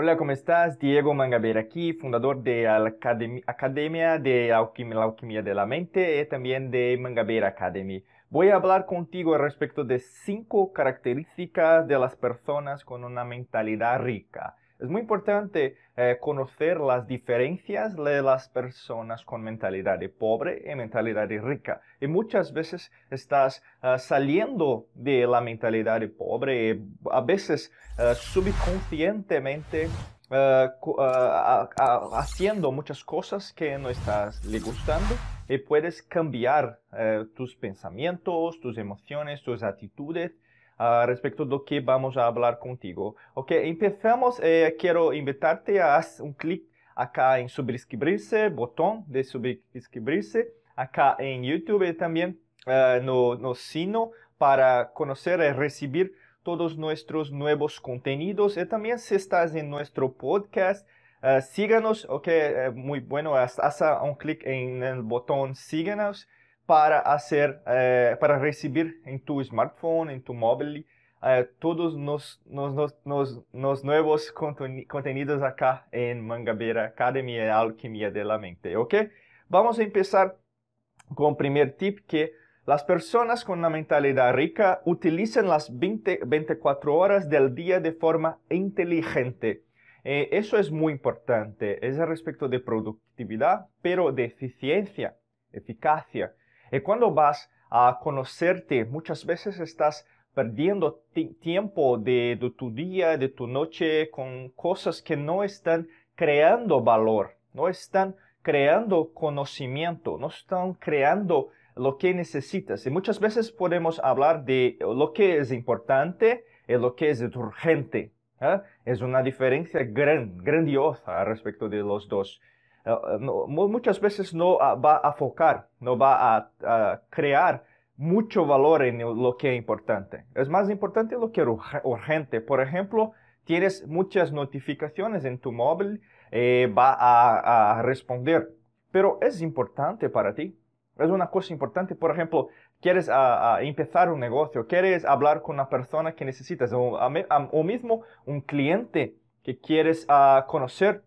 Hola, ¿cómo estás? Diego Mangabeira aquí, fundador de la Academia de la Alquimia de la Mente y también de Mangabeira Academy. Voy a hablar contigo respecto de cinco características de las personas con una mentalidad rica. Es muy importante eh, conocer las diferencias de las personas con mentalidad de pobre y mentalidad de rica. Y muchas veces estás ah, saliendo de la mentalidad de pobre y a veces uh, subconscientemente haciendo muchas cosas que no estás le gustando y puedes cambiar eh, tus pensamientos, tus emociones, tus actitudes respecto de lo que vamos a hablar contigo. Ok, empezamos. Eh, quiero invitarte a hacer un clic acá en suscribirse, botón de suscribirse, acá en YouTube también uh, no, no sino para conocer y recibir todos nuestros nuevos contenidos. Y también si estás en nuestro podcast, uh, síganos, ok, uh, muy bueno, haz, haz un clic en el botón síganos para hacer, eh, para recibir en tu smartphone, en tu móvil, eh, todos los, nuevos contenidos acá en Mangabeira Academy Alquimia de la Mente, ¿ok? Vamos a empezar con el primer tip que las personas con una mentalidad rica utilizan las 20, 24 horas del día de forma inteligente. Eh, eso es muy importante, es respecto de productividad, pero de eficiencia, eficacia. Y cuando vas a conocerte, muchas veces estás perdiendo tiempo de, tu día, de tu noche, con cosas que no están creando valor, no están creando conocimiento, no están creando lo que necesitas. Y muchas veces podemos hablar de lo que es importante y lo que es urgente. ¿eh? Es una diferencia gran, grandiosa respecto de los dos. Eh, muchas veces no ah, va a focar, no va a, crear mucho valor en lo que es importante. Es más importante lo que es urgente. Por ejemplo, tienes muchas notificaciones en tu móvil, eh, va a, responder, pero es importante para ti. Es una cosa importante. Por ejemplo, quieres empezar un negocio, quieres hablar con una persona que necesitas, o, o mismo un cliente que quieres ah, conocer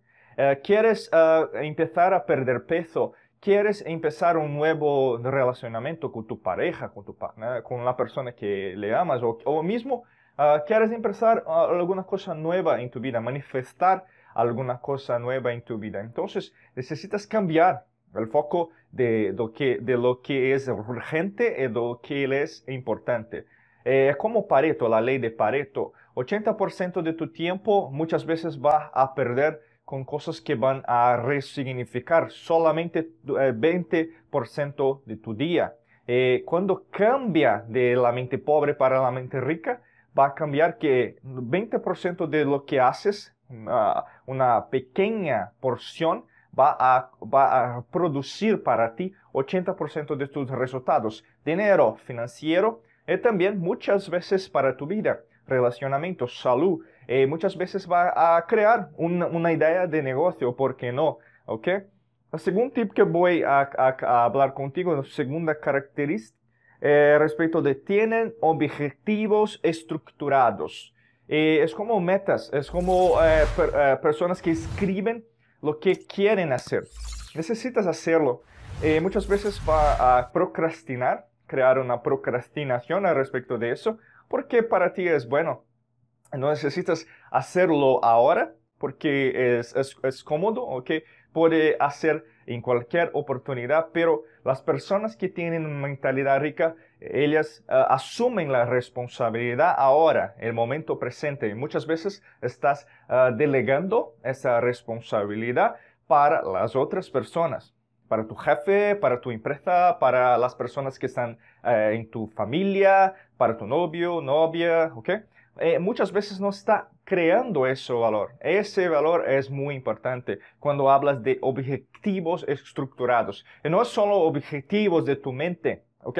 quieres eh, empezar a perder peso, quieres empezar un nuevo relacionamiento con tu pareja, con, tu, con la persona que le amas, o, mismo eh, quieres empezar alguna cosa nueva en tu vida, manifestar alguna cosa nueva en tu vida. Entonces necesitas cambiar el foco de, lo, que, de lo que es urgente y de lo que es importante. Es como Pareto, la ley de Pareto, 80% de tu tiempo muchas veces va a perder con cosas que van a resignificar solamente el eh, 20% de tu día. Eh, cuando cambia de la mente pobre para la mente rica, va a cambiar que 20% de lo que haces, una pequeña porción, va a, va a producir para ti 80% de tus resultados. Dinero financiero y también muchas veces para tu vida, relacionamiento, salud, eh, muchas veces va a crear una idea de negocio, ¿por qué no? ¿Ok? El segundo tip que voy a, hablar contigo, la segunda característica, eh, respecto de tienen objetivos estructurados. Eh, es como metas, es como personas que escriben lo que quieren hacer. Necesitas hacerlo. muchas veces va a procrastinar, crear una procrastinación al respecto de eso, porque para ti es bueno no necesitas hacerlo ahora porque es, es, cómodo, ¿ok? Puede hacer en cualquier oportunidad, pero las personas que tienen mentalidad rica, ellas eh, asumen la responsabilidad ahora, el momento presente. Y muchas veces estás eh, delegando esa responsabilidad para las otras personas, para tu jefe, para tu empresa, para las personas que están eh, en tu familia, para tu novio, novia, ¿ok? Eh, muchas veces no está creando ese valor. Ese valor es muy importante cuando hablas de objetivos estructurados. Y no solo objetivos de tu mente, ¿ok?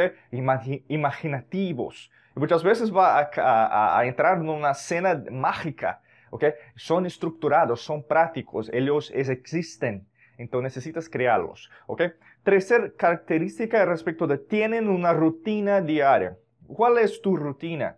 imaginativos. muchas veces va a, entrar en una escena mágica, ¿ok? Son estructurados, son prácticos, ellos existen. Entonces necesitas crearlos, ¿ok? Tercera característica respecto de tienen una rutina diaria. ¿Cuál es tu rutina?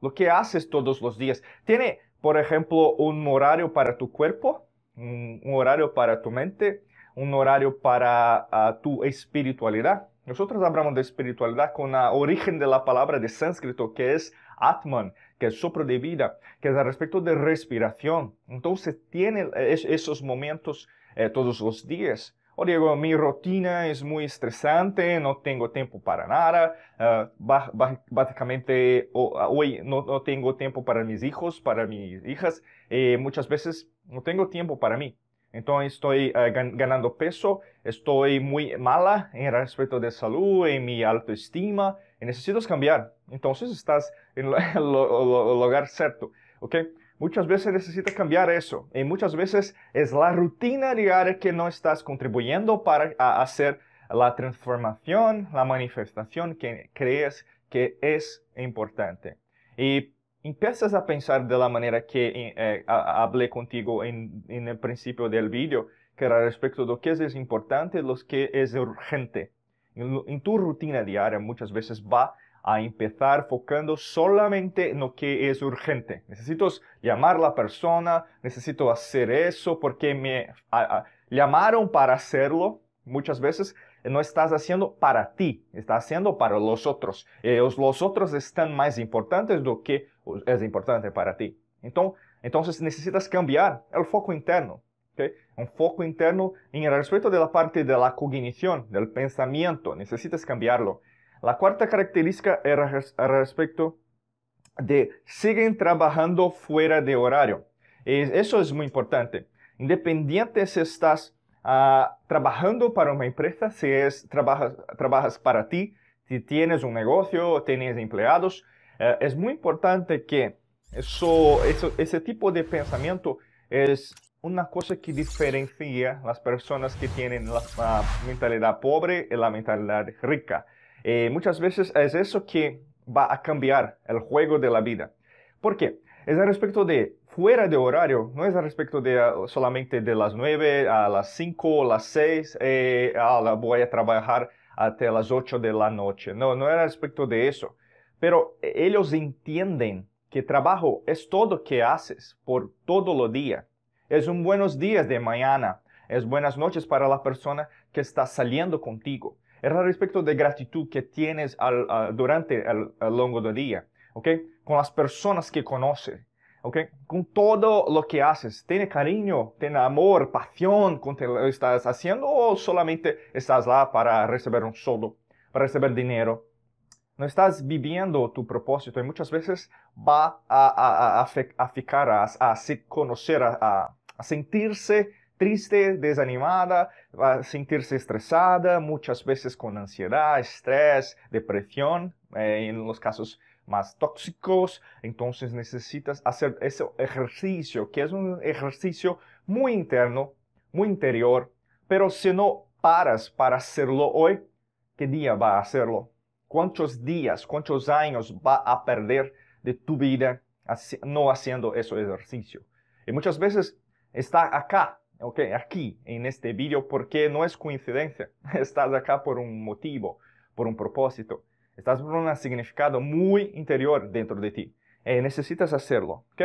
Lo que haces todos los días. Tiene por ejemplo, un horario para tu cuerpo, un, horario para tu mente, un horario para ah, tu espiritualidad. Nosotros hablamos de espiritualidad con el origen de la palabra de sánscrito que es Atman, que es sopro de vida, que es al respecto de respiración. Entonces tiene esos momentos eh, todos los días. O digo, mi rutina es muy estresante, no tengo tiempo para nada. Uh, básicamente, hoy no, no, tengo tiempo para mis hijos, para mis hijas. Eh, muchas veces no tengo tiempo para mí. Entonces estoy uh, ganando peso, estoy muy mala en respecto de salud, en mi autoestima, y necesito cambiar. Entonces estás en el lugar cierto, ¿ok? Muchas veces necesitas cambiar eso y muchas veces es la rutina diaria que no estás contribuyendo para hacer la transformación, la manifestación que crees que es importante. Y empiezas a pensar de la manera que eh, hablé contigo en, el principio del video, que era respecto de lo que es importante, lo que es urgente. en tu rutina diaria muchas veces va a empezar focando solamente en lo que es urgente. Necesito llamar a la persona, necesito hacer eso porque me llamaron para hacerlo. Muchas veces no estás haciendo para ti, estás haciendo para los otros. Eh, los otros están más importantes do que es importante para ti. Entonces, entonces necesitas cambiar el foco interno. ¿okay? Un foco interno en respecto de la parte de la cognición, del pensamiento. Necesitas cambiarlo. La cuarta característica era respecto de siguen trabajando fuera de horario. Eso es muy importante. Independiente si estás ah, trabajando para una empresa, si es, trabajas, trabajas para ti, si tienes un negocio tienes empleados, eh, es muy importante que eso, ese tipo de pensamiento es una cosa que diferencia las personas que tienen la mentalidad pobre y la mentalidad rica. Eh, muchas veces es eso que va a cambiar el juego de la vida. ¿Por qué? Es al respecto de fuera de horario, no es al respecto de ah, solamente de las 9 a las 5 o las 6, eh, ah, voy a trabajar hasta las 8 de la noche. No, no es al respecto de eso. Pero ellos entienden que trabajo es todo que haces por todo lo día. Es un buenos días de mañana, es buenas noches para la persona que está saliendo contigo es respecto de gratitud que tienes durante el, largo del día, ¿ok? Con las personas que conoces, ¿ok? Con todo lo que haces. ¿Tiene cariño, tiene amor, pasión con lo que estás haciendo o solamente estás lá para recibir un sueldo, para recibir dinero? No estás viviendo tu propósito y muchas veces va a, a, a, ficar, a, conocer, a sentirse triste, desanimada, va a sentirse estresada, muchas veces con ansiedad, estrés, depresión, eh, en los casos más tóxicos, entonces necesitas hacer ese ejercicio, que es un ejercicio muy interno, muy interior, pero si no paras para hacerlo hoy, ¿qué día va a hacerlo? ¿Cuántos días, cuántos años va a perder de tu vida no haciendo ese ejercicio? Y muchas veces está acá, ok, aquí en este video porque no es coincidencia. Estás acá por un motivo, por un propósito. Estás por un significado muy interior dentro de ti. Eh, necesitas hacerlo, ok?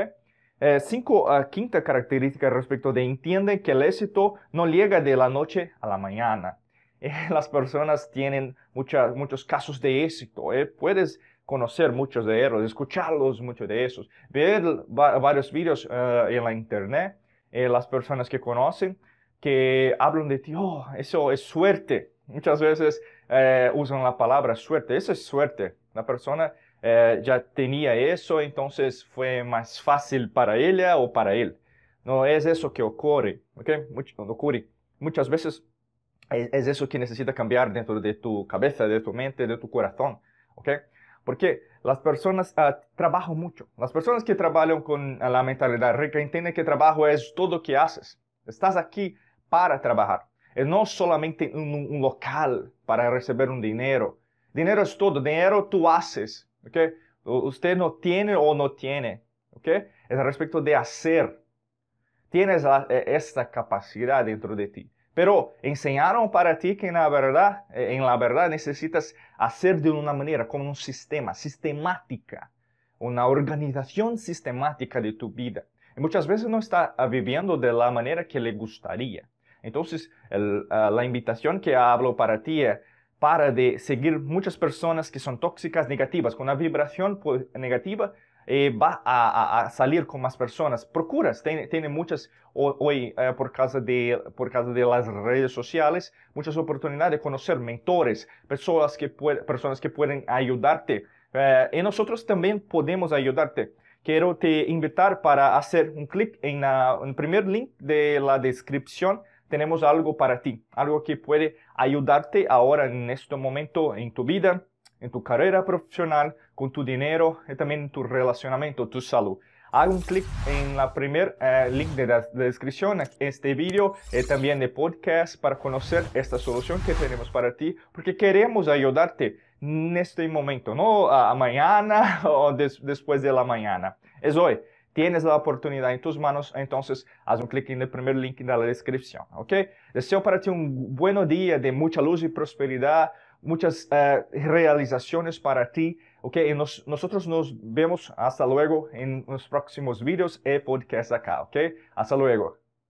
Eh, cinco, uh, quinta característica respecto de entienden que el éxito no llega de la noche a la mañana. Eh, las personas tienen muchos casos de éxito. Eh. Puedes conocer muchos de ellos, escucharlos, muchos de esos, ver varios videos uh, en la internet eh, las personas que conocen, que hablan de ti, oh, eso es suerte. Muchas veces eh, usan la palabra suerte, eso es suerte. La persona eh, ya tenía eso, entonces fue más fácil para ella o para él. No es eso que ocurre, ¿ok? Mucho, ocurre. Muchas veces es, es, eso que necesita cambiar dentro de tu cabeza, de tu mente, de tu corazón, ¿ok? Porque las personas uh, trabajan mucho. Las personas que trabajan con la mentalidad rica entienden que trabajo es todo lo que haces. Estás aquí para trabajar. Es no solamente un, un, local para recibir un dinero. Dinero es todo. Dinero tú haces. ¿okay? Usted no tiene o no tiene. ¿okay? Es respecto de hacer. Tienes la, e, esta capacidad dentro de ti. Pero enseñaron para ti que en la verdad, eh, en la verdad necesitas hacer de una manera, como un sistema, sistemática, una organización sistemática de tu vida. y muchas veces no está viviendo de la manera que le gustaría. Entonces, el, uh, la invitación que hablo para ti es para de seguir muchas personas que son tóxicas, negativas, con una vibración negativa, eh, va a, a, salir con más personas. Procuras, tiene, tiene muchas, hoy eh, por, causa de, por causa de las redes sociales, muchas oportunidades de conocer mentores, personas que, puede, personas que pueden ayudarte. Eh, y nosotros también podemos ayudarte. Quiero te invitar para hacer un clic en, en el primer link de la descripción tenemos algo para ti, algo que puede ayudarte ahora en este momento en tu vida, en tu carrera profesional, con tu dinero y también en tu relacionamiento, tu salud. Haz un clic en la primer eh, link de la descripción de este video y también de podcast para conocer esta solución que tenemos para ti, porque queremos ayudarte en este momento, no a mañana o des después de la mañana. Es hoy. Tienes la oportunidad en tus manos, entonces haz un clic en el primer link de la descripción, ¿ok? Deseo para ti un buen día de mucha luz y prosperidad, muchas uh, realizaciones para ti, ¿ok? Nosotros nos vemos hasta luego en los próximos videos y podcasts acá, ¿ok? Hasta luego.